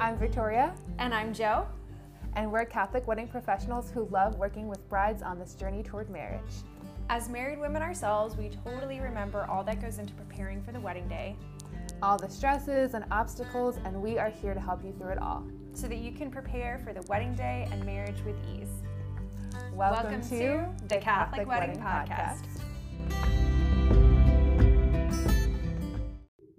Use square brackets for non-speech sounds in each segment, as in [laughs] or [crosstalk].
I'm Victoria. And I'm Jo. And we're Catholic wedding professionals who love working with brides on this journey toward marriage. As married women ourselves, we totally remember all that goes into preparing for the wedding day, all the stresses and obstacles, and we are here to help you through it all. So that you can prepare for the wedding day and marriage with ease. Welcome, Welcome to, to, the Catholic, Catholic Wedding, Wedding Podcast.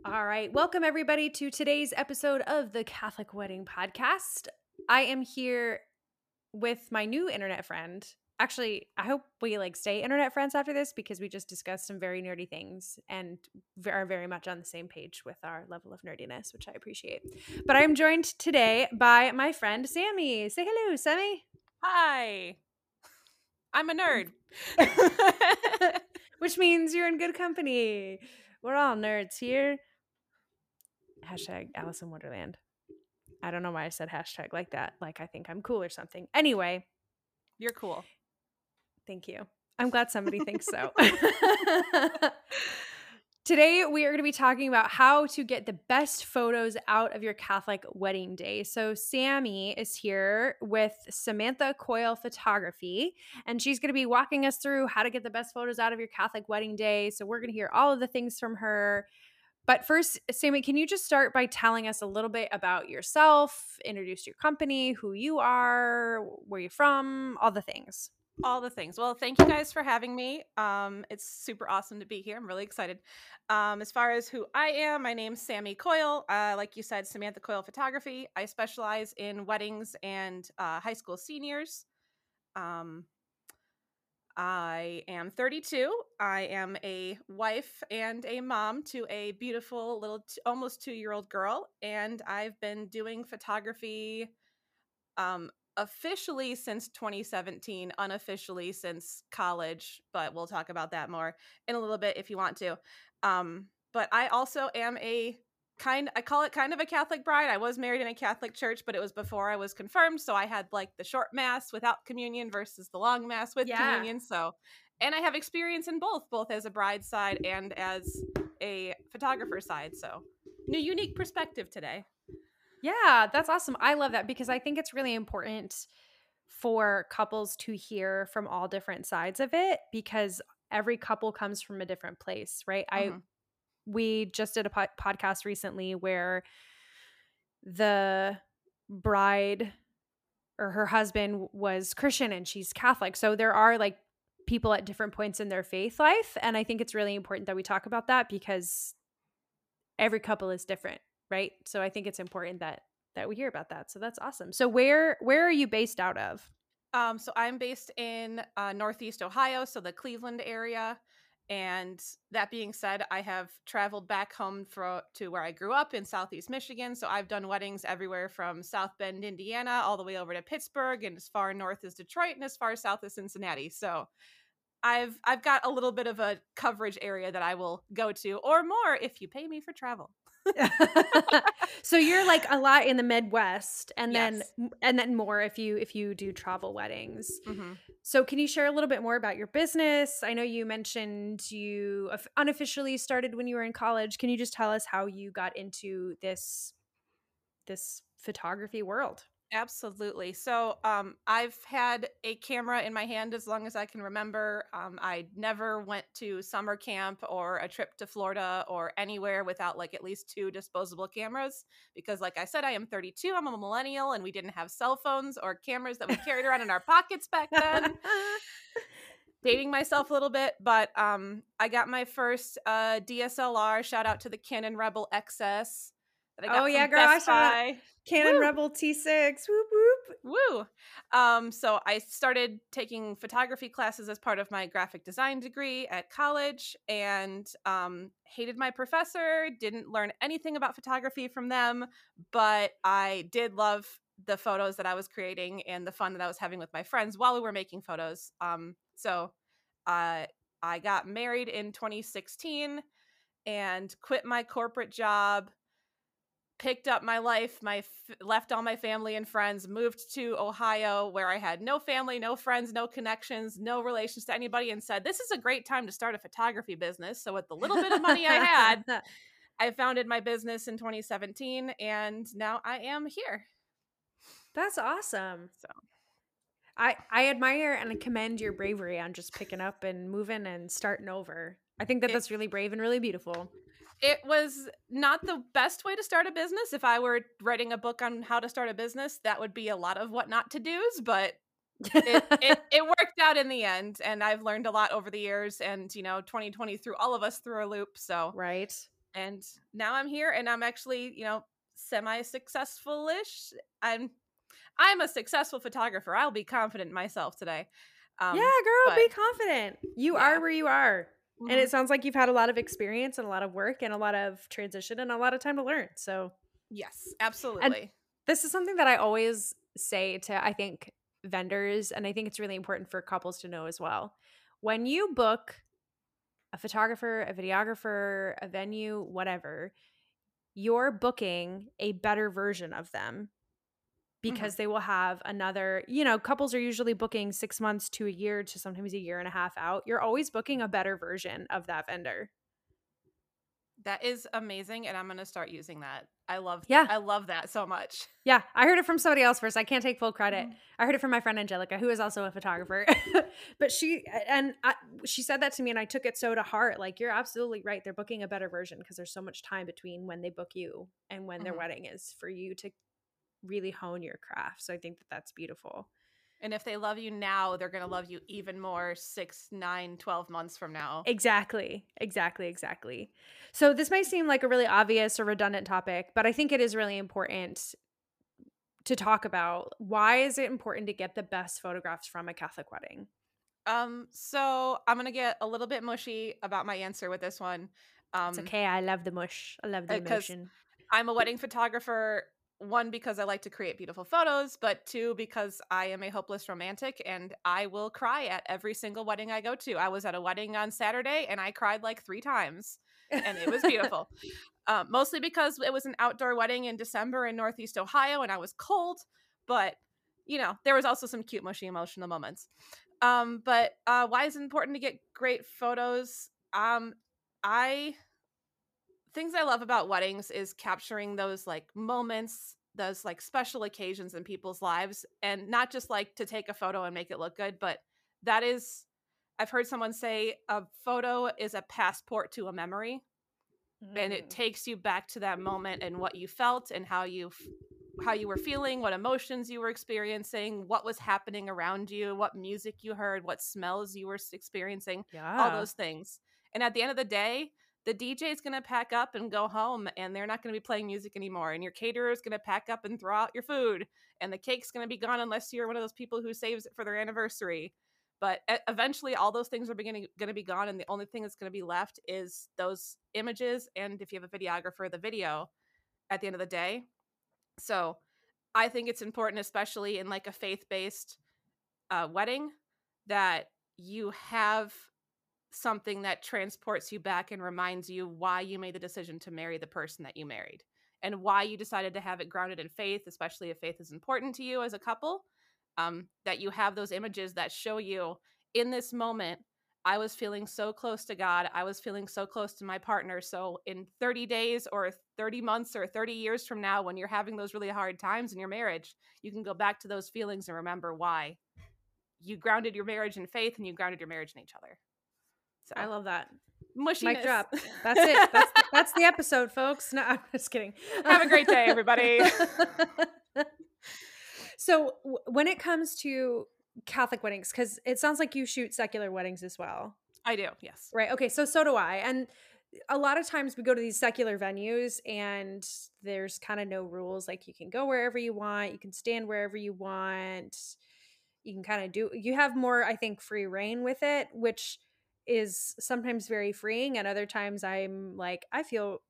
All right. Welcome, everybody, to today's episode of the Catholic Wedding Podcast. I am here with my new internet friend. Actually, I hope we like stay internet friends after this because we just discussed some very nerdy things and are very much on the same page with our level of nerdiness, which I appreciate. But I am joined today by my friend Sammy. Say hello, Sammy. Hi. I'm a nerd. [laughs] which means you're in good company. We're all nerds here. Hashtag Alice in Wonderland. I don't know why I said hashtag like that. Like I think I'm cool or something. Anyway, you're cool. Thank you. I'm glad somebody thinks so. [laughs] [laughs] Today, we are going to be talking about how to get the best photos out of your Catholic wedding day. So, Sammy is here with Samantha Coyle Photography, and she's going to be walking us through how to get the best photos out of your Catholic wedding day. So, we're going to hear all of the things from her. But first, Sammy, can you just start by telling us a little bit about yourself, introduce your company, who you are, where you're from, all the things? All the things. Well, thank you guys for having me. Um, it's super awesome to be here. I'm really excited. Um, as far as who I am, my name's Sammy Coyle. Uh, like you said, Samantha Coyle Photography. I specialize in weddings and uh, high school seniors. Um, I am 32. I am a wife and a mom to a beautiful little, t- almost two year old girl. And I've been doing photography um, officially since 2017, unofficially since college, but we'll talk about that more in a little bit if you want to. Um, but I also am a kind I call it kind of a Catholic bride. I was married in a Catholic church, but it was before I was confirmed, so I had like the short mass without communion versus the long mass with yeah. communion. So, and I have experience in both, both as a bride side and as a photographer side. So, new unique perspective today. Yeah, that's awesome. I love that because I think it's really important for couples to hear from all different sides of it because every couple comes from a different place, right? Mm-hmm. I we just did a po- podcast recently where the bride or her husband was Christian and she's Catholic. So there are like people at different points in their faith life and I think it's really important that we talk about that because every couple is different, right? So I think it's important that that we hear about that. So that's awesome. So where where are you based out of? Um so I'm based in uh, Northeast Ohio, so the Cleveland area. And that being said, I have traveled back home for, to where I grew up in Southeast Michigan. So I've done weddings everywhere from South Bend, Indiana, all the way over to Pittsburgh, and as far north as Detroit, and as far south as Cincinnati. So I've I've got a little bit of a coverage area that I will go to, or more if you pay me for travel. [laughs] so you're like a lot in the Midwest, and yes. then and then more if you if you do travel weddings. Mm-hmm. So can you share a little bit more about your business? I know you mentioned you unofficially started when you were in college. Can you just tell us how you got into this this photography world? Absolutely. So, um, I've had a camera in my hand as long as I can remember. Um, I never went to summer camp or a trip to Florida or anywhere without like at least two disposable cameras because, like I said, I am 32. I'm a millennial, and we didn't have cell phones or cameras that we carried around in our pockets back then. [laughs] Dating myself a little bit, but um, I got my first uh, DSLR. Shout out to the Canon Rebel XS. Oh yeah, girl! Best I saw Canon Woo. Rebel T6. Whoop whoop. Woo. Um, so I started taking photography classes as part of my graphic design degree at college and um, hated my professor, didn't learn anything about photography from them, but I did love the photos that I was creating and the fun that I was having with my friends while we were making photos. Um, so uh, I got married in 2016 and quit my corporate job picked up my life, my f- left all my family and friends, moved to Ohio where I had no family, no friends, no connections, no relations to anybody and said, "This is a great time to start a photography business." So with the little bit of money I had, [laughs] I founded my business in 2017 and now I am here. That's awesome. So I I admire and I commend your bravery on just picking up and moving and starting over. I think that It- that's really brave and really beautiful. It was not the best way to start a business. If I were writing a book on how to start a business, that would be a lot of what not to do's, but it, it, [laughs] it worked out in the end. And I've learned a lot over the years. And, you know, 2020 threw all of us through a loop. So, right. and now I'm here and I'm actually, you know, semi successful ish. I'm, I'm a successful photographer. I'll be confident in myself today. Um, yeah, girl, but- be confident. You Yeah. are where you are. And mhm. it sounds like you've had a lot of experience and a lot of work and a lot of transition and a lot of time to learn. So, yes, absolutely. this is something that I always say to, I think, vendors. And I think it's really important for couples to know as well. When you book a photographer, a videographer, a venue, whatever, you're booking a better version of them because they will have another, you know, couples are usually booking six months to a year to sometimes a year and a half out. You're always booking a better version of that vendor. that is amazing. And I'm going to start using that. I love, Yeah. I love that so much. [laughs] Yeah, I heard it from somebody else first. I can't take full credit. Mhm. I heard it from my friend Angelica, who is also a photographer. [laughs] but she and I, she said that to me, and I took it so to heart. Like you're absolutely right. They're booking a better version because there's so much time between when they book you and when their Mhm. wedding is for you to really hone your craft. So I think that that's beautiful. And if they love you now, they're going to love you even more six, nine, 12 months from now. Exactly. Exactly. Exactly. So this might seem like a really obvious or redundant topic, but I think it is really important to talk about. Why is it important to get the best photographs from a Catholic wedding? Um, so I'm going to get a little bit mushy about my answer with this one. Um, It's okay. I love the mush. I love the uh, emotion. I'm a wedding photographer, one, because I like to create beautiful photos, but two, because I am a hopeless romantic and I will cry at every single wedding I go to. I was at a wedding on Saturday and I cried like three times. and it was beautiful. um, [laughs] mostly because it was an outdoor wedding in December in Northeast Ohio and I was cold, but you know, there was also some cute, mushy, emotional moments. Um, but uh, why is it important to get great photos? Um, I things I love about weddings is capturing those like moments, those like special occasions in people's lives, and not just like to take a photo and make it look good, but that is I've heard someone say a photo is a passport to a memory and it Mm. takes you back to that moment and what you felt and how you f- how you were feeling, what emotions you were experiencing, what was happening around you, what music you heard, what smells you were experiencing, yeah. all those things. And at the end of the day, the DJ is going to pack up and go home and they're not going to be playing music anymore and your caterer is going to pack up and throw out your food and the cake's going to be gone unless you're one of those people who saves it for their anniversary. But eventually all those things are beginning going to be gone and the only thing that's going to be left is those images and if you have a videographer the video at the end of the day. So, I think it's important especially in like a faith-based uh, wedding that you have something that transports you back and reminds you why you made the decision to marry the person that you married and why you decided to have it grounded in faith, especially if faith is important to you as a couple. Um, that you have those images that show you in this moment, I was feeling so close to God. I was feeling so close to my partner. So, in 30 days or 30 months or 30 years from now, when you're having those really hard times in your marriage, you can go back to those feelings and remember why you grounded your marriage in faith and you grounded your marriage in each other. So, I love that. mushiness. Mic drop. That's it. That's the, [laughs] that's the episode, folks. No, I'm just kidding. Have a great day, everybody. [laughs] so, w- when it comes to Catholic weddings, because it sounds like you shoot secular weddings as well, I do, yes. right? Okay, so so do I, and a lot of times we go to these secular venues and there's kind of no rules. Like you can go wherever you want, you can stand wherever you want, you can kind of do. You have more, I think, free reign with it, which is sometimes very freeing, and other times I'm like, I feel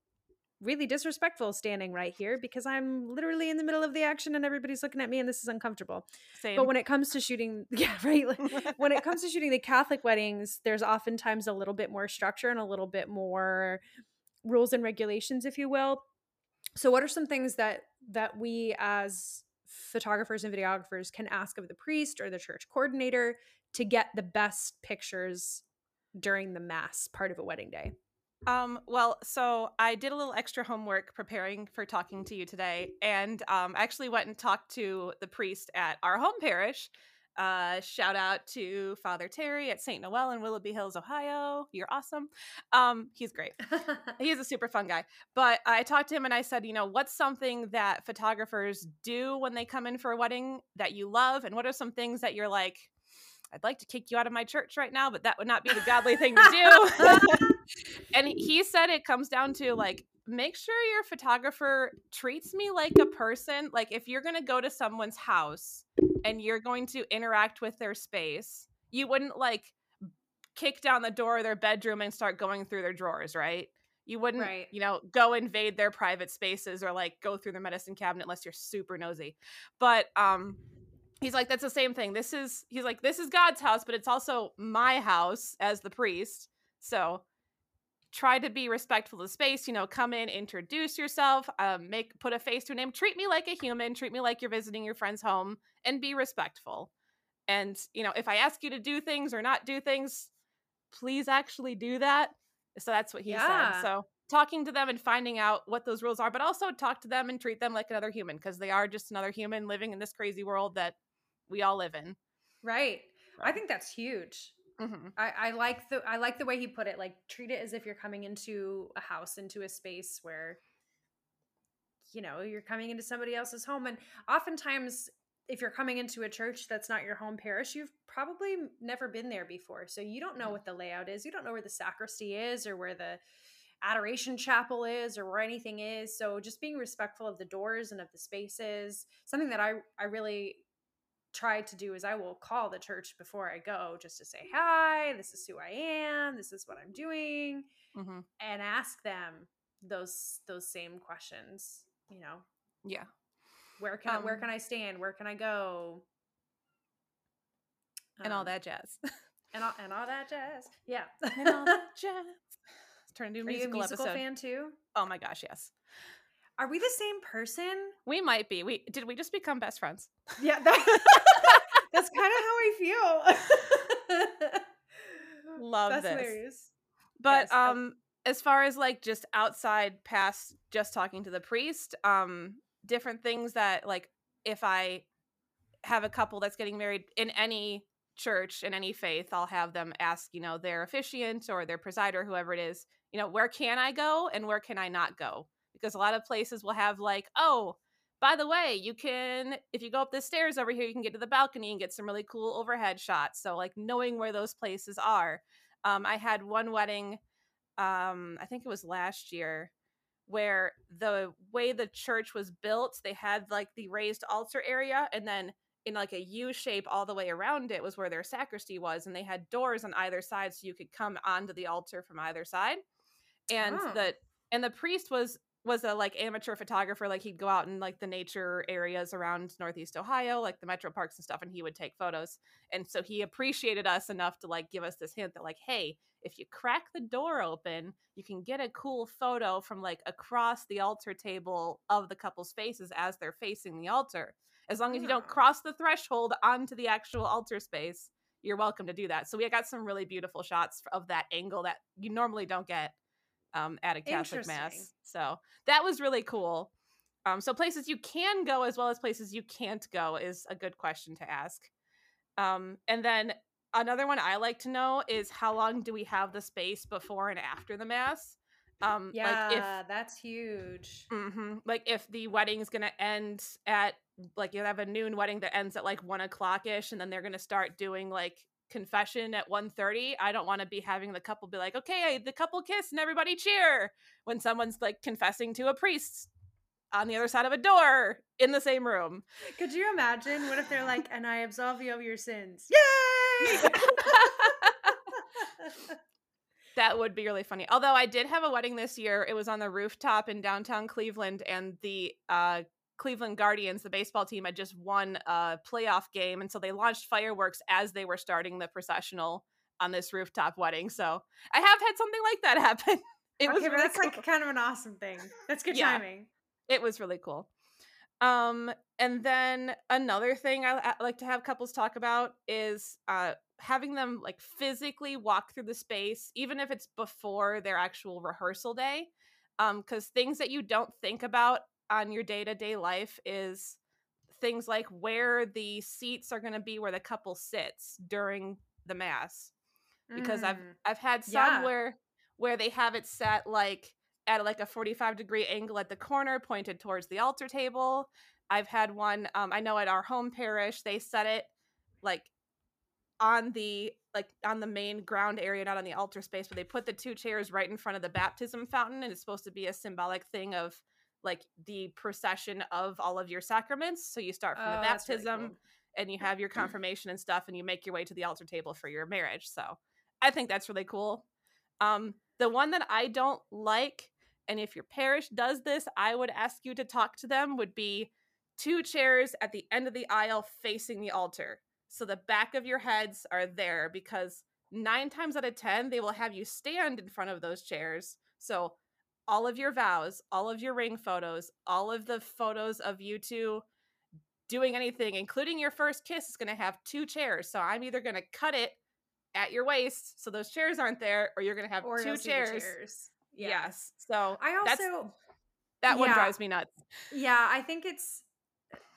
really disrespectful standing right here because I'm literally in the middle of the action and everybody's looking at me and this is uncomfortable. Same. But when it comes to shooting, [laughs] yeah, right. Like, when it comes to shooting the Catholic weddings, there's oftentimes a little bit more structure and a little bit more rules and regulations, if you will. So, what are some things that that we as photographers and videographers can ask of the priest or the church coordinator to get the best pictures during the mass part of a wedding day? Um, well, so I did a little extra homework preparing for talking to you today, and um, I actually went and talked to the priest at our home parish. Uh, shout out to Father Terry at St. Noel in Willoughby Hills, Ohio. You're awesome. Um, he's great. [laughs] he's a super fun guy. But I talked to him and I said, you know, what's something that photographers do when they come in for a wedding that you love? And what are some things that you're like, I'd like to kick you out of my church right now, but that would not be the godly thing to do. [laughs] and he said it comes down to like, make sure your photographer treats me like a person. Like, if you're going to go to someone's house and you're going to interact with their space, you wouldn't like kick down the door of their bedroom and start going through their drawers, right? You wouldn't, Right. you know, go invade their private spaces or like go through their medicine cabinet unless you're super nosy. But um he's like that's the same thing. This is he's like this is God's house, but it's also my house as the priest. So try to be respectful of the space, you know, come in, introduce yourself, um make put a face to a name, treat me like a human, treat me like you're visiting your friend's home and be respectful. And, you know, if I ask you to do things or not do things, please actually do that. So that's what he Yeah. said. So talking to them and finding out what those rules are, but also talk to them and treat them like another human because they are just another human living in this crazy world that we all live in. right. I think that's huge. hmm I, I like the I like the way he put it. Like treat it as if you're coming into a house, into a space where you know you're coming into somebody else's home. And oftentimes, if you're coming into a church that's not your home parish, you've probably never been there before, so you don't know what the layout is. You don't know where the sacristy is or where the adoration chapel is or where anything is. So just being respectful of the doors and of the spaces. Something that I I really try to do is I will call the church before I go just to say hi, this is who I am, this is what I'm doing, hmm and ask them those those same questions. You know, Yeah. where can I, where Um, can I stand? Where can I go? And all Um, that jazz. and all and all that jazz. Yeah. and all that [laughs] jazz. Turn into a you a musical, musical episode. fan too? Oh my gosh, yes. Are we the same person? We might be. We did we just become best friends? Yeah, that, [laughs] [laughs] that's kind of how I feel. [laughs] Love that's this. hilarious. But Yes, um as far as like just outside past just talking to the priest, um different things that like if I have a couple that's getting married in any church in any faith, I'll have them ask, you know, their officiant or their presider, whoever it is, you know, where can I go and where can I not go? Because a lot of places will have like, oh, by the way, you can if you go up the stairs over here, you can get to the balcony and get some really cool overhead shots. So like knowing where those places are. Um, I had one wedding, um, I think it was last year, where the way the church was built, they had like the raised altar area, and then in like a U shape all the way around it was where their sacristy was, and they had doors on either side so you could come onto the altar from either side. And Oh. the and the priest was was a like amateur photographer like he'd go out in like the nature areas around northeast ohio like the metro parks and stuff and he would take photos and so he appreciated us enough to like give us this hint that like hey if you crack the door open you can get a cool photo from like across the altar table of the couple's faces as they're facing the altar as long as you don't Ah. cross the threshold onto the actual altar space you're welcome to do that so we got some really beautiful shots of that angle that you normally don't get um, at a catholic mass so that was really cool. Um, so places you can go as well as places you can't go is a good question to ask. Um, and then another one i like to know is how long do we have the space before and after the mass? Um, Yeah, like if that's huge. hmm Like if the wedding's gonna end at like you have a noon wedding that ends at like one o'clock ish, and then they're gonna start doing like confession at 1.30 i don't want to be having the couple be like okay the couple kiss and everybody cheer when someone's like confessing to a priest on the other side of a door in the same room Could you imagine? What if they're like, and I absolve you of your sins? Yay! [laughs] [laughs] That would be really funny. Although I did have a wedding this year. It was on the rooftop in downtown Cleveland, and the uh, Cleveland Guardians, the baseball team, had just won a playoff game, and so they launched fireworks as they were starting the processional on this rooftop wedding. So I have had something like that [laughs] happen. It was okay, but really that's cool. like kind of an awesome thing. That's good Yeah. timing. it was really cool. Um, and then another thing I, I like to have couples talk about is uh, having them like physically walk through the space, even if it's before their actual rehearsal day. Because um, things that you don't think about on your day to day life is things like where the seats are going to be where the couple sits during the mass. Because mm. I've I've had some yeah. where where they have it set like at like a 45 degree angle at the corner pointed towards the altar table i've had one um, i know at our home parish they set it like on the like on the main ground area not on the altar space but they put the two chairs right in front of the baptism fountain and it's supposed to be a symbolic thing of like the procession of all of your sacraments so you start from oh, the baptism really cool. and you have your [clears throat] confirmation and stuff and you make your way to the altar table for your marriage so i think that's really cool um the one that i don't like and if your parish does this, I would ask you to talk to them, would be two chairs at the end of the aisle facing the altar. So the back of your heads are there because nine times out of 10, they will have you stand in front of those chairs. So all of your vows, all of your ring photos, all of the photos of you two doing anything, including your first kiss, is going to have two chairs. So I'm either going to cut it at your waist so those chairs aren't there, or you're going to have or two chairs. chairs. Yeah. Yes. So I also that one yeah. drives me nuts. Yeah, I think it's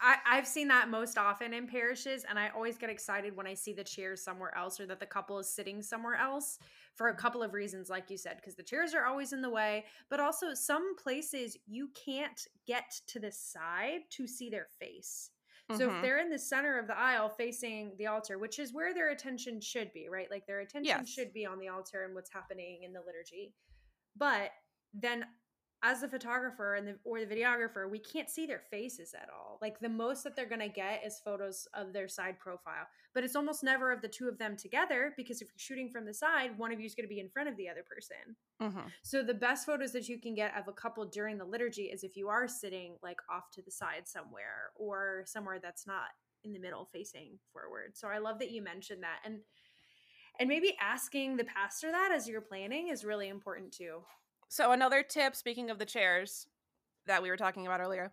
I, I've seen that most often in parishes, and I always get excited when I see the chairs somewhere else or that the couple is sitting somewhere else for a couple of reasons, like you said, because the chairs are always in the way, but also some places you can't get to the side to see their face. Mm-hmm. So if mm-hmm. they're in the center of the aisle facing the altar, which is where their attention should be, right? Like their attention yes. should be on the altar and what's happening in the liturgy. But then as the photographer and the or the videographer, we can't see their faces at all. Like the most that they're gonna get is photos of their side profile, but it's almost never of the two of them together because if you're shooting from the side, one of you is gonna be in front of the other person. Mm-hmm. So the best photos that you can get of a couple during the liturgy is if you are sitting like off to the side somewhere or somewhere that's not in the middle facing forward. So I love that you mentioned that and and maybe asking the pastor that as you're planning is really important too. So another tip, speaking of the chairs that we were talking about earlier,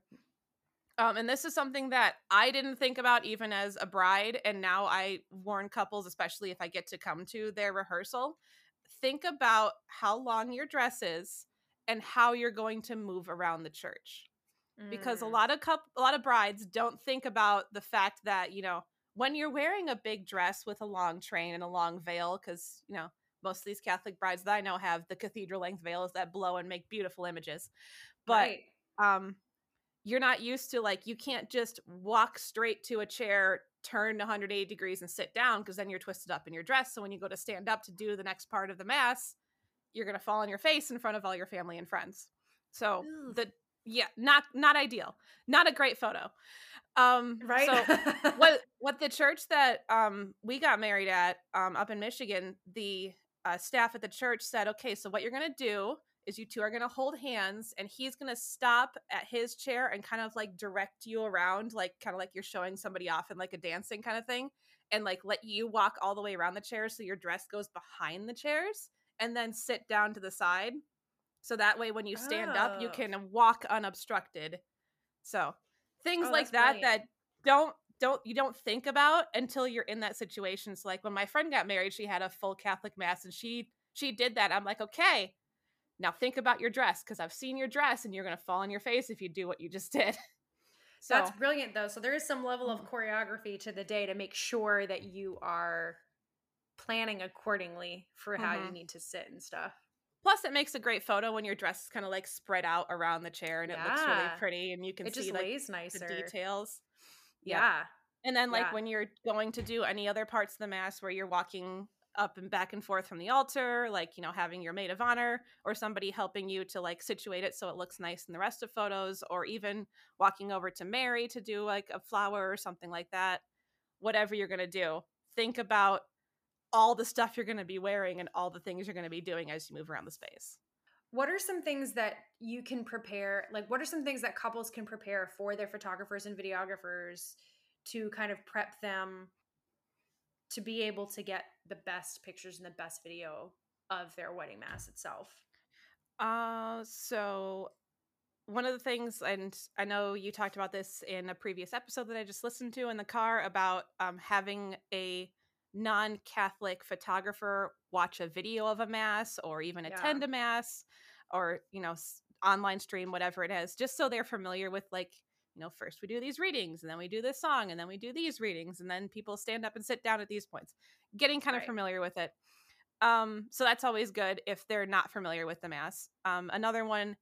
um, and this is something that I didn't think about even as a bride, and now I warn couples, especially if I get to come to their rehearsal, think about how long your dress is and how you're going to move around the church. Because a mm. lot of cup, a lot of brides don't think about the fact that you know when you're wearing a big dress with a long train and a long veil, because, you know, most of these Catholic brides that I know have the cathedral length veils that blow and make beautiful images. But right. um you're not used to like you can't just walk straight to a chair, turn 180 degrees and sit down because then you're twisted up in your dress. So when you go to stand up to do the next part of the mass, you're going to fall on your face in front of all your family and friends. So Ugh. the yeah, not not ideal. Not a great photo. Um, right. So [laughs] what what the church that um we got married at um up in Michigan, the uh, staff at the church said, okay, so what you're gonna do is you two are gonna hold hands, and he's gonna stop at his chair and kind of like direct you around, like kind of like you're showing somebody off in like a dancing kind of thing, and like let you walk all the way around the chairs so your dress goes behind the chairs, and then sit down to the side. So that way, when you stand oh. up, you oh. can walk unobstructed. So things oh, like that brilliant. that don't don't you don't think about until you're in that situation. So like when my friend got married, she had a full Catholic mass and she she did that. I'm like, okay, now think about your dress because I've seen your dress and you're gonna fall on your face if you do what you just did. [laughs] So that's brilliant though. So there is some level of mm. choreography to the day to make sure that you are planning accordingly for how mm-hmm. you need to sit and stuff. Plus, it makes a great photo when your dress is kind of like spread out around the chair and yeah. it looks really pretty and you can it see like nicer. the details. Yeah. yeah. And then, like, yeah. when you're going to do any other parts of the mass where you're walking up and back and forth from the altar, like, you know, having your maid of honor or somebody helping you to like situate it so it looks nice in the rest of photos, or even walking over to Mary to do like a flower or something like that. Whatever you're going to do, think about all the stuff you're going to be wearing and all the things you're going to be doing as you move around the space. What are some things that you can prepare? Like, what are some things that couples can prepare for their photographers and videographers to kind of prep them to be able to get the best pictures and the best video of their wedding mass itself? Uh, so one of the things, and I know you talked about this in a previous episode that I just listened to in the car about um, having a non Catholic photographer watch a video of a mass or even Yeah. attend a mass or, you know, online stream, whatever it is, just so they're familiar with, like, you know, first we do these readings and then we do this song and then we do these readings and then people stand up and sit down at these points, getting kind of Right. familiar with it. Um, so that's always good if they're not familiar with the mass. Um, another one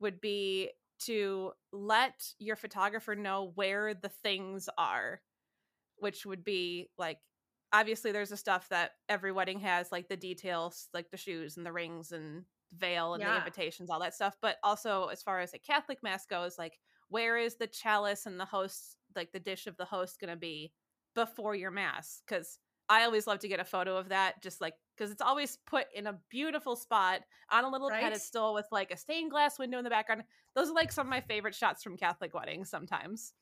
would be to let your photographer know where the things are, which would be like obviously there's the stuff that every wedding has, like the details, like the shoes and the rings and veil and the invitations, all that stuff. But also as far as a Catholic mass goes, like where is the chalice and the host, like the dish of the host gonna be before your mass? Because I always love to get a photo of that, just like because it's always put in a beautiful spot on a little Right? pedestal with like a stained glass window in the background. Those are like some of my favorite shots from Catholic weddings sometimes.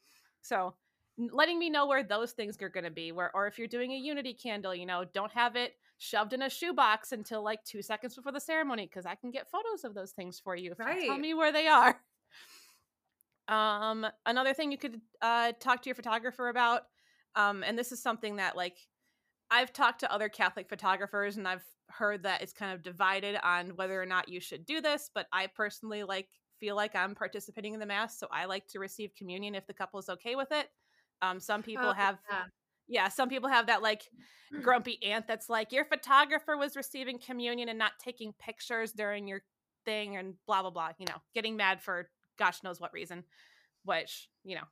So letting me know where those things are going to be where or if you're doing a unity candle you know don't have it shoved in a shoebox until like two seconds before the ceremony because i can get photos of those things for you if you tell me where they are. [laughs] Um another thing you could uh talk to your photographer about um and this is something that like i've talked to other catholic photographers and i've heard that it's kind of divided on whether or not you should do this but i personally like feel like i'm participating in the mass so i like to receive communion if the couple is okay with it um some people Oh, have yeah. yeah some people have that like grumpy aunt that's like your photographer was receiving communion and not taking pictures during your thing and blah blah blah you know getting mad for gosh knows what reason which you know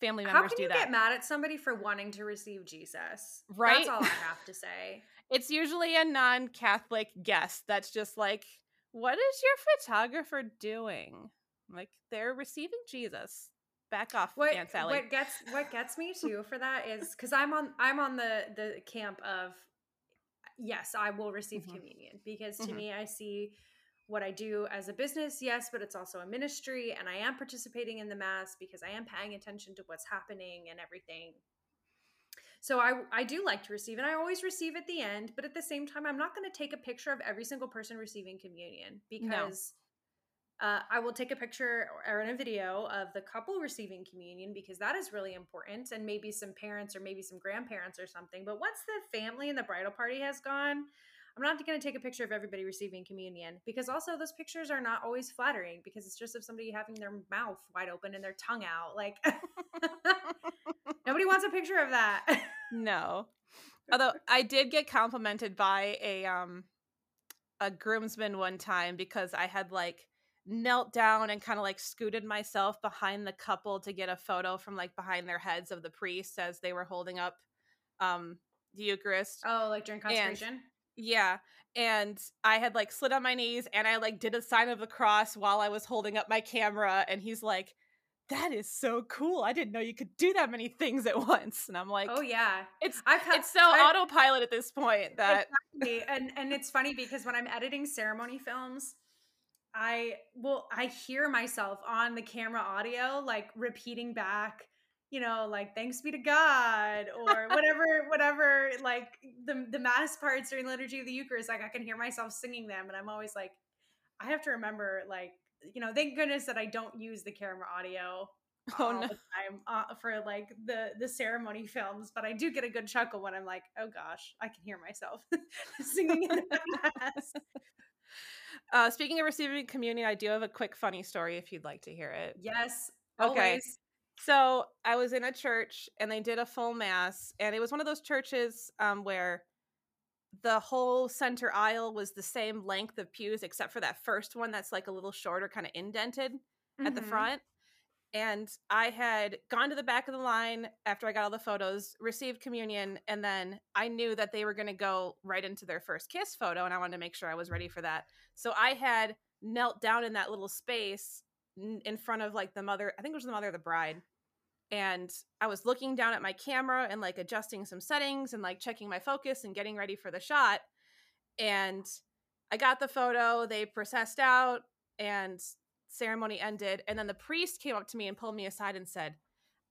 family members. do that. How can you that get mad at somebody for wanting to receive Jesus? Right? That's all I have to [laughs] say. it's usually a non-catholic guest that's just like what is your photographer doing like they're receiving jesus back off What aunt sally what gets what gets me [laughs] too for that is because I'm on I'm on the the camp of yes I will receive Mhm. communion because to Mhm. me I see what I do as a business yes but it's also a ministry and I am participating in the mass because I am paying attention to what's happening and everything. So I I do like to receive and I always receive at the end but at the same time I'm not going to take a picture of every single person receiving communion because uh, I will take a picture or, in a video of the couple receiving communion because that is really important, and maybe some parents or maybe some grandparents or something. But once the family and the bridal party has gone, I'm not going to take a picture of everybody receiving communion because also those pictures are not always flattering because it's just of somebody having their mouth wide open and their tongue out. Like [laughs] nobody wants a picture of that. [laughs] no although i did get complimented by a um a groomsman one time because i had like knelt down and kind of like scooted myself behind the couple to get a photo from like behind their heads of the priest as they were holding up um the eucharist oh, like during consecration. yeah and i had like slid on my knees and i like did a sign of the cross while i was holding up my camera and he's like that is so cool i didn't know you could do that many things at [laughs] once and i'm like oh yeah, it's I've had it's so I- autopilot at this point that Exactly. and and it's funny because when I'm editing ceremony films, I will I hear myself on the camera audio like repeating back, you know, like thanks be to God or [laughs] whatever whatever like the the mass parts during liturgy of the Eucharist, like I can hear myself singing them and I'm always like I have to remember like you know, thank goodness that I don't use the camera audio Oh, all no. the time uh, for like the the ceremony films, but I do get a good chuckle when I'm like, oh gosh, I can hear myself [laughs] singing in the [laughs] mass. Uh speaking of receiving communion i do have a quick funny story if you'd like to hear it Yes, Okay. always. So I was in a church and they did a full mass, and it was one of those churches um, where the whole center aisle was the same length of pews except for that first one that's like a little shorter, kind of indented at the Mhm. front. And I had gone to the back of the line after I got all the photos, received communion, and then I knew that they were going to go right into their first kiss photo, and I wanted to make sure I was ready for that. So I had knelt down in that little space in front of like the mother, I think it was the mother of the bride. And I was looking down at my camera and like adjusting some settings and like checking my focus and getting ready for the shot. And I got the photo, they processed out, and ceremony ended. And then the priest came up to me and pulled me aside and said,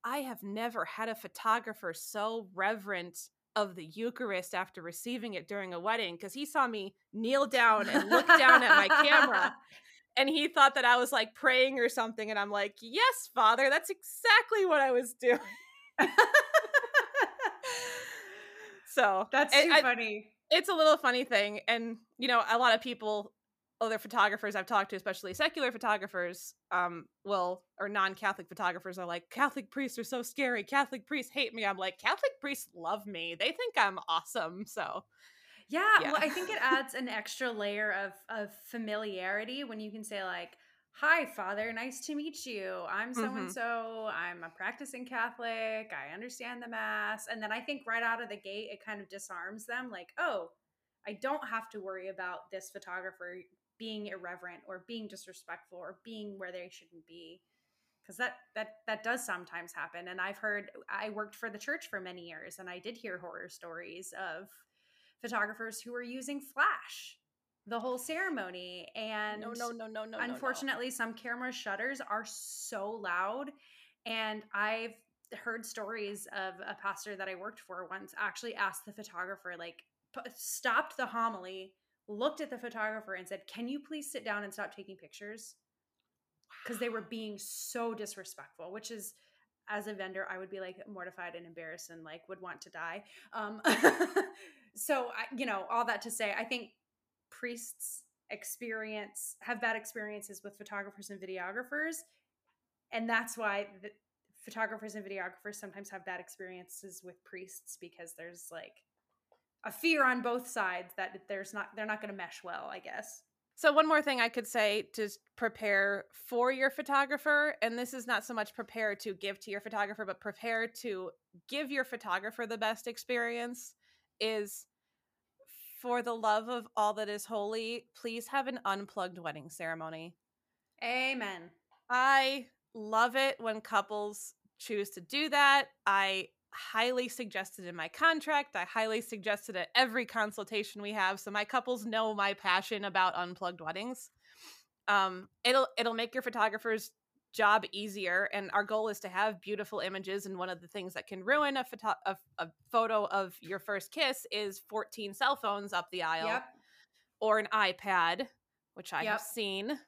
I have never had a photographer so reverent of the Eucharist after receiving it during a wedding because he saw me kneel down and look down at my camera [laughs] and he thought that I was like praying or something. And I'm like, yes, father, that's exactly what I was doing. [laughs] so that's too I- funny. it's a little funny thing. And, you know, a lot of people, other photographers I've talked to, especially secular photographers, um, will, or non Catholic photographers are like, Catholic priests are so scary. Catholic priests hate me. I'm like, Catholic priests love me. They think I'm awesome. So, Yeah, Yeah. well, I think it adds an extra layer of of familiarity when you can say like, "Hi, Father, nice to meet you. I'm so and so. I'm a practicing Catholic. I understand the Mass." And then I think right out of the gate, it kind of disarms them, like, "Oh, I don't have to worry about this photographer being irreverent or being disrespectful or being where they shouldn't be." Because that that that does sometimes happen, and I've heard. I worked for the church for many years, and I did hear horror stories of photographers who were using flash the whole ceremony and no, no, no, no, no. no, no. unfortunately some camera shutters are so loud and i've heard stories of a pastor that i worked for once actually asked the photographer like stopped the homily looked at the photographer and said can you please sit down and stop taking pictures? Because they were being so disrespectful which is as a vendor i would be like mortified and embarrassed and like would want to die. Um [laughs] so I, you know all that to say i think priests experience have bad experiences with photographers and videographers and that's why the photographers and videographers sometimes have bad experiences with priests because there's like a fear on both sides that there's not they're not going to mesh well i guess So one more thing I could say to prepare for your photographer, and this is not so much prepare to give to your photographer, but prepare to give your photographer the best experience is for the love of all that is holy, please have an unplugged wedding ceremony. amen I love it when couples choose to do that. I highly suggested in my contract. I highly suggested at every consultation we have so my couples know my passion about unplugged weddings. Um it'll it'll make your photographer's job easier and our goal is to have beautiful images and one of the things that can ruin a photo a, a photo of your first kiss is 14 cell phones up the aisle yep or an iPad, which I Yep. have seen,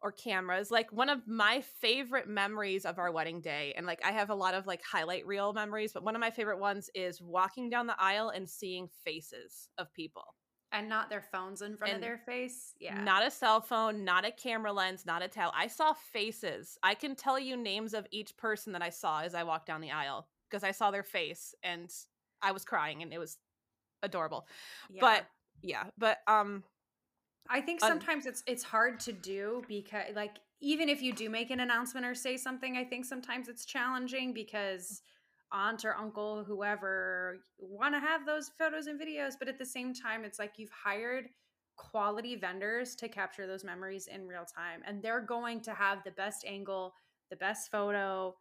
or cameras. Like one of my favorite memories of our wedding day, and like I have a lot of like highlight reel memories, but one of my favorite ones is walking down the aisle and seeing faces of people. and not their phones in front And of their face yeah Not a cell phone, not a camera lens, not a towel. I saw faces. I can tell you names of each person that I saw as I walked down the aisle because I saw their face and I was crying and it was adorable. Yeah. But yeah, but um I think sometimes it's it's hard to do because like even if you do make an announcement or say something, I think sometimes it's challenging because aunt or uncle, whoever, want to have those photos and videos, but at the same time, it's like you've hired quality vendors to capture those memories in real time, and they're going to have the best angle, the best photo,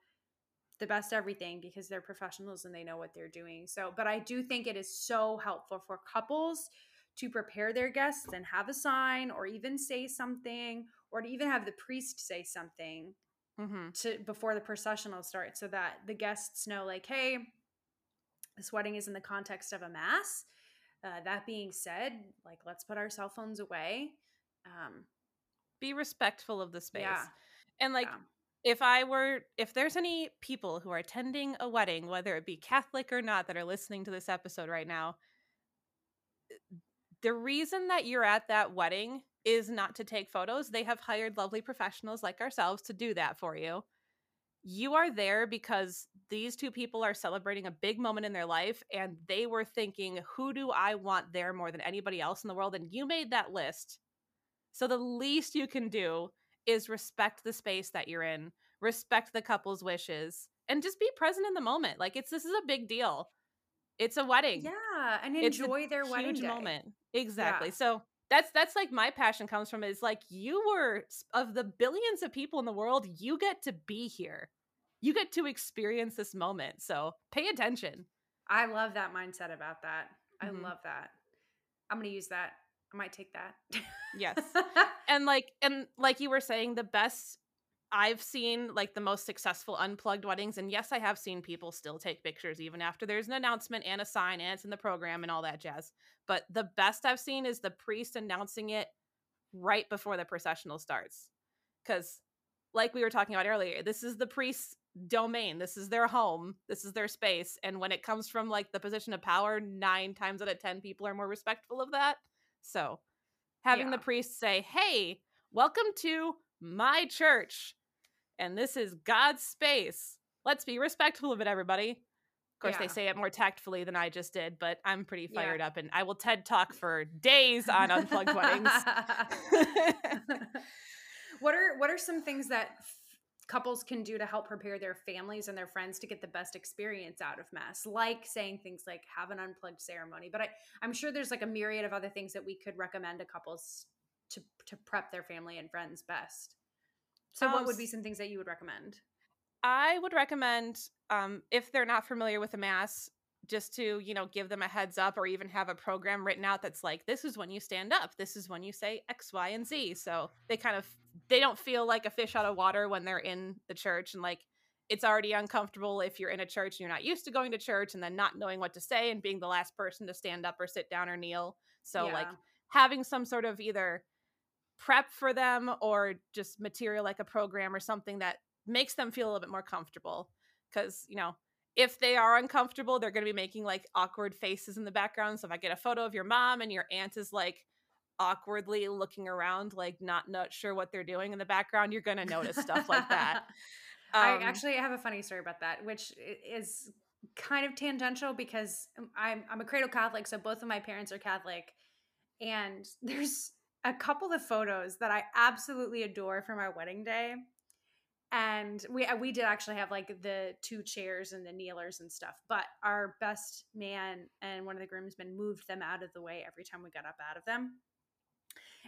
the best everything because they're professionals and they know what they're doing. So, but I do think it is so helpful for couples to prepare their guests and have a sign or even say something or to even have the priest say something mhm. to before the processional starts so that the guests know like hey this wedding is in the context of a mass uh, that being said like let's put our cell phones away um be respectful of the space. yeah And like yeah. if I were if there's any people who are attending a wedding, whether it be Catholic or not, that are listening to this episode right now, the reason that you're at that wedding is not to take photos. They have hired lovely professionals like ourselves to do that for you. You are there because these two people are celebrating a big moment in their life and they were thinking, who do I want there more than anybody else in the world? And you made that list. So the least you can do is respect the space that you're in, respect the couple's wishes, and just be present in the moment. Like it's this is a big deal. It's a wedding. yeah and enjoy their wedding huge moment. Exactly. Yeah. So that's that's like my passion comes from is like you were of the billions of people in the world, you get to be here. You get to experience this moment. So pay attention. i love that mindset about that i Mhm. love that i'm gonna use that i might take that Yes. [laughs] and like and like you were saying the best i've seen like the most successful unplugged weddings and yes i have seen people still take pictures even after there's an announcement and a sign and it's in the program and all that jazz but the best i've seen is the priest announcing it right before the processional starts. Because, like we were talking about earlier, this is the priest's domain. This is their home. This is their space. And when it comes from like the position of power, nine times out of 10 people are more respectful of that. So, having Yeah. the priest say, hey, welcome to my church. And this is God's space. Let's be respectful of it, everybody. Of course, Yeah. they say it more tactfully than I just did, but I'm pretty Yeah. fired up and I will TED talk for days on unplugged weddings. [laughs] [laughs] what are what are some things that f- couples can do to help prepare their families and their friends to get the best experience out of mass like saying things like have an unplugged ceremony but I, i'm sure there's like a myriad of other things that we could recommend to couples to to prep their family and friends best so what Um, would be some things that you would recommend I would recommend um, if they're not familiar with the mass, just to you know give them a heads up, or even have a program written out that's like, this is when you stand up, this is when you say X, Y, and Z. So they kind of they don't feel like a fish out of water when they're in the church, and like it's already uncomfortable if you're in a church and you're not used to going to church, and then not knowing what to say and being the last person to stand up or sit down or kneel. So like having some sort of either prep for them or just material like a program or something that makes them feel a little bit more comfortable. Because you know if they are uncomfortable they're going to be making like awkward faces in the background. So if i get a photo of your mom and your aunt is like awkwardly looking around like not not sure what they're doing in the background you're going to notice stuff like that. [laughs] I Um, actually have a funny story about that, which is kind of tangential because um, I'm I'm a cradle Catholic, so both of my parents are Catholic, and [laughs] there's a couple of photos that I absolutely adore from our wedding day, and we uh, we did actually have like the two chairs and the kneelers and stuff, but our best man and one of the groomsmen moved them out of the way every time we got up out of them.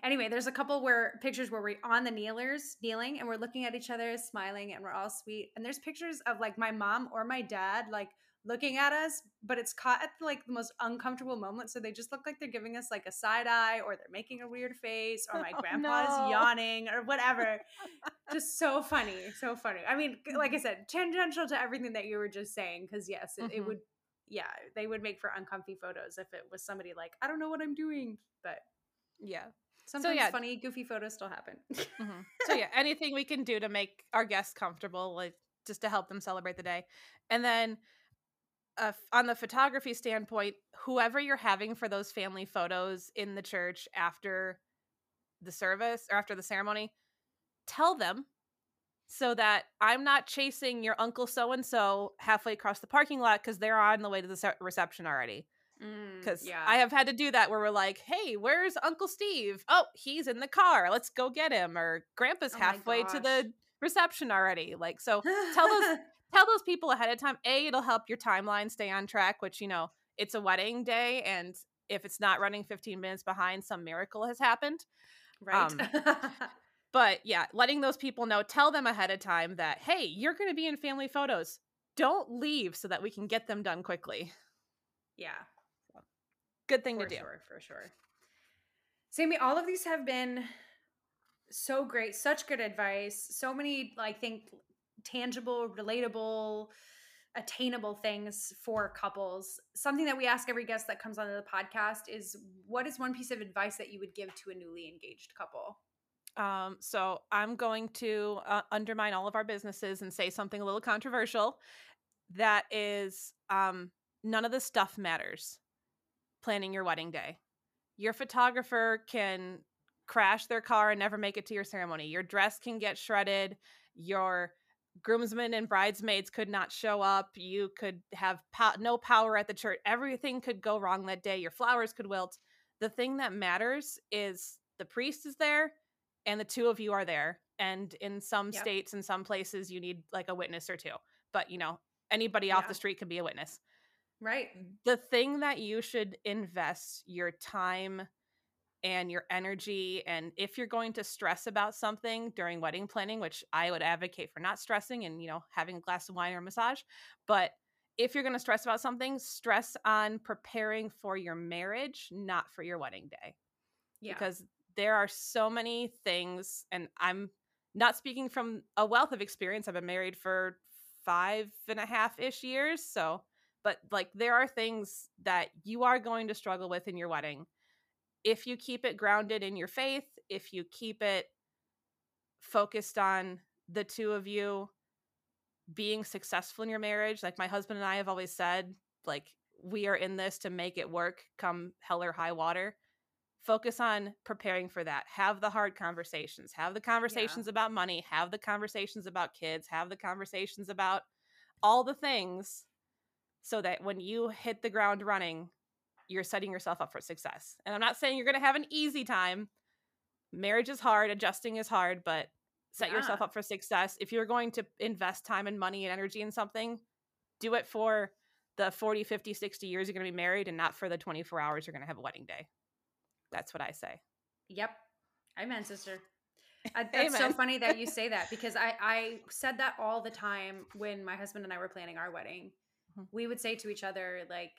Anyway, there's a couple where pictures where we're on the kneelers kneeling and we're looking at each other smiling and we're all sweet. And there's pictures of like my mom or my dad like looking at us, but it's caught at like the most uncomfortable moment. So they just look like they're giving us like a side eye or they're making a weird face or my [laughs] Oh, grandpa no. is yawning or whatever. [laughs] just so funny. So funny. I mean, like I said, tangential to everything that you were just saying. Cause yes, it, it Mhm. would, yeah, they would make for uncomfy photos if it was somebody like, I don't know what I'm doing, but yeah Sometimes yeah. funny, goofy photos still happen. Mhm. [laughs] so yeah anything we can do to make our guests comfortable like just to help them celebrate the day and then uh, on the photography standpoint whoever you're having for those family photos in the church after the service or after the ceremony tell them so that i'm not chasing your uncle so and so halfway across the parking lot because they're on the way to the reception already because yeah, I have had to do that where we're like, "Hey, where's Uncle Steve? Oh, he's in the car. Let's go get him." Or Grandpa's Oh halfway to the reception already. Like, so tell those [laughs] [laughs] tell those people ahead of time. A, it'll help your timeline stay on track. Which you know, it's a wedding day, and if it's not running 15 minutes behind, some miracle has happened. right. um, [laughs] But yeah, letting those people know, tell them ahead of time that, hey, you're going to be in family photos. Don't leave so that we can get them done quickly. yeah, Good thing for to do. For sure, for sure. Sammy, all of these have been so great, such good advice, so many, I think, tangible, relatable, attainable things for couples. Something that we ask every guest that comes onto the podcast is what is one piece of advice that you would give to a newly engaged couple? Um, so I'm going to uh, undermine all of our businesses and say something a little controversial. That is, um, none of the stuff matters. Planning your wedding day, your photographer can crash their car and never make it to your ceremony. Your dress can get shredded. Your groomsmen and bridesmaids could not show up. You could have po- no power at the church. Everything could go wrong that day. Your flowers could wilt. The thing that matters is the priest is there and the two of you are there. And in some Yep. states and some places, you need like a witness or two. But you know, anybody off Yeah. the street can be a witness. Right. The thing that you should invest your time and your energy and if you're going to stress about something during wedding planning which i would advocate for not stressing and you know having a glass of wine or a massage but if you're going to stress about something stress on preparing for your marriage not for your wedding day Yeah. because there are so many things and i'm not speaking from a wealth of experience i've been married for five and a half ish years so but like there are things that you are going to struggle with in your wedding if you keep it grounded in your faith if you keep it focused on the two of you being successful in your marriage, like my husband and I have always said, like we are in this to make it work come hell or high water. Focus on preparing for that. Have the hard conversations. Have the conversations yeah. about money. Have the conversations about kids. Have the conversations about all the things so that when you hit the ground running, you're setting yourself up for success. And I'm not saying you're going to have an easy time. Marriage is hard, adjusting is hard, but set yeah. yourself up for success. If you're going to invest time and money and energy in something, do it for the 40, 50, 60 years you're going to be married and not for the 24 hours you're going to have a wedding day. That's what I say. Yep. Amen, sister. I, [laughs] that's so funny that you say that [laughs] because I, I said that all the time when my husband and I were planning our wedding. Mm-hmm. We would say to each other, like,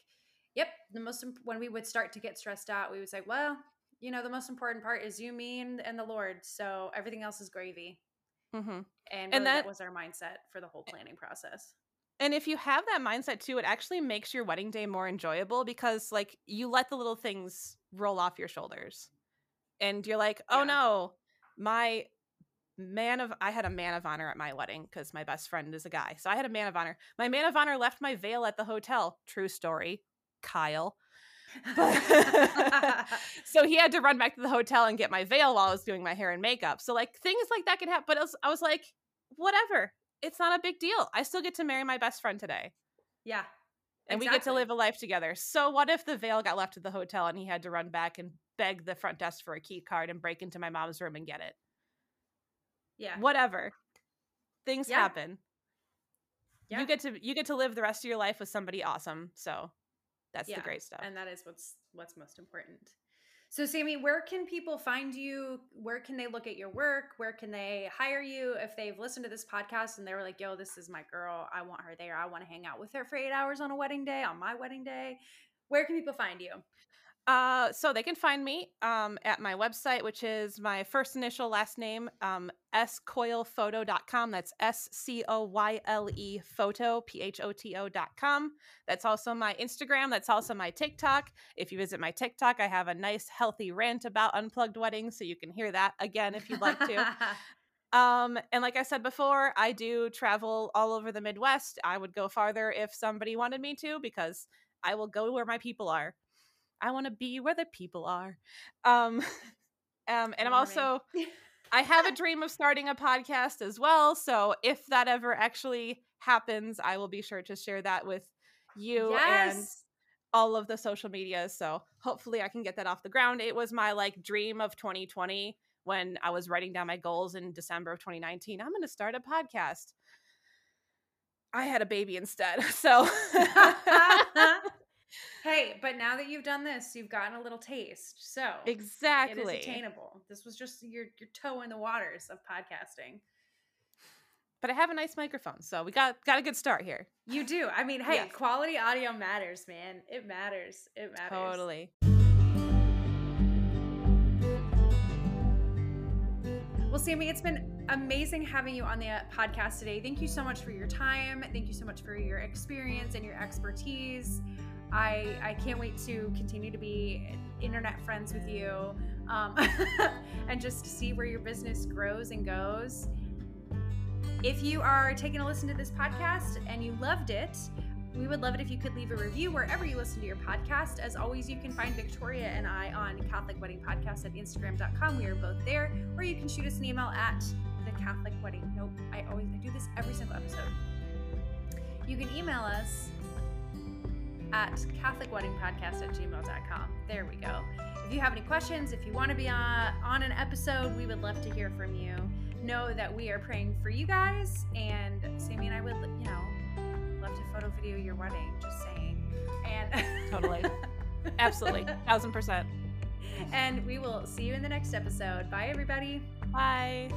yep, the most, when we would start to get stressed out, we would say, well, you know, the most important part is you, me, and, and the Lord. So everything else is gravy. Mm-hmm. And, really and that, that was our mindset for the whole planning process. And if you have that mindset too, it actually makes your wedding day more enjoyable because like you let the little things roll off your shoulders. And you're like, "Oh yeah. no, my man of I had a man of honor at my wedding because my best friend is a guy. So I had a man of honor. My man of honor left my veil at the hotel. True story. Kyle. [laughs] [laughs] so he had to run back to the hotel and get my veil while I was doing my hair and makeup. So like things like that could happen. But I was, I was like, whatever. It's not a big deal. I still get to marry my best friend today. Yeah. And exactly. we get to live a life together. So what if the veil got left at the hotel and he had to run back and beg the front desk for a key card and break into my mom's room and get it? Yeah. Whatever. Things yeah. happen. Yeah. You get to you get to live the rest of your life with somebody awesome. So that's yeah, the great stuff. And that is what's what's most important. So Sammy, where can people find you? Where can they look at your work? Where can they hire you if they've listened to this podcast and they were like, "Yo, this is my girl. I want her there. I want to hang out with her for 8 hours on a wedding day, on my wedding day." Where can people find you? Uh, so they can find me um, at my website, which is my first initial last name, um, scoylephoto.com. That's S C O Y L E photo, P H O T O.com. That's also my Instagram. That's also my TikTok. If you visit my TikTok, I have a nice, healthy rant about unplugged weddings, so you can hear that again if you'd like to. [laughs] Um, and like I said before, I do travel all over the Midwest. I would go farther if somebody wanted me to because I will go where my people are. I want to be where the people are. Um, [laughs] um, and I'm also, [laughs] I have a dream of starting a podcast as well. So if that ever actually happens, I will be sure to share that with you yes. and all of the social media. So hopefully I can get that off the ground. It was my like dream of 2020 when I was writing down my goals in December of 2019. I'm going to start a podcast. I had a baby instead. [laughs] So hey, but now that you've done this, you've gotten a little taste. So exactly, it is attainable. This was just your your toe in the waters of podcasting. But I have a nice microphone, so we got got a good start here. You do. I mean, hey, quality audio matters, man. It matters. It matters. Totally. Well, Sammy, it's been amazing having you on the uh, podcast today. Thank you so much for your time. Thank you so much for your experience and your expertise. I I can't wait to continue to be internet friends with you, um, [laughs] and just see where your business grows and goes. If you are taking a listen to this podcast and you loved it, we would love it if you could leave a review wherever you listen to your podcast. As always, you can find Victoria and I on Catholic Wedding Podcast at Instagram.com. We are both there. Or you can shoot us an email at the Catholic Wedding. Nope, I always I do this every single episode. You can email us at catholicweddingpodcast at gmail.com. There we go. If you have any questions, if you want to be on, on an episode, we would love to hear from you. Know that we are praying for you guys, and Sammy and I would, you know, love to photo video your wedding, just saying. And [laughs] totally. Absolutely. [laughs] Thousand percent. And we will see you in the next episode. Bye, everybody. Bye.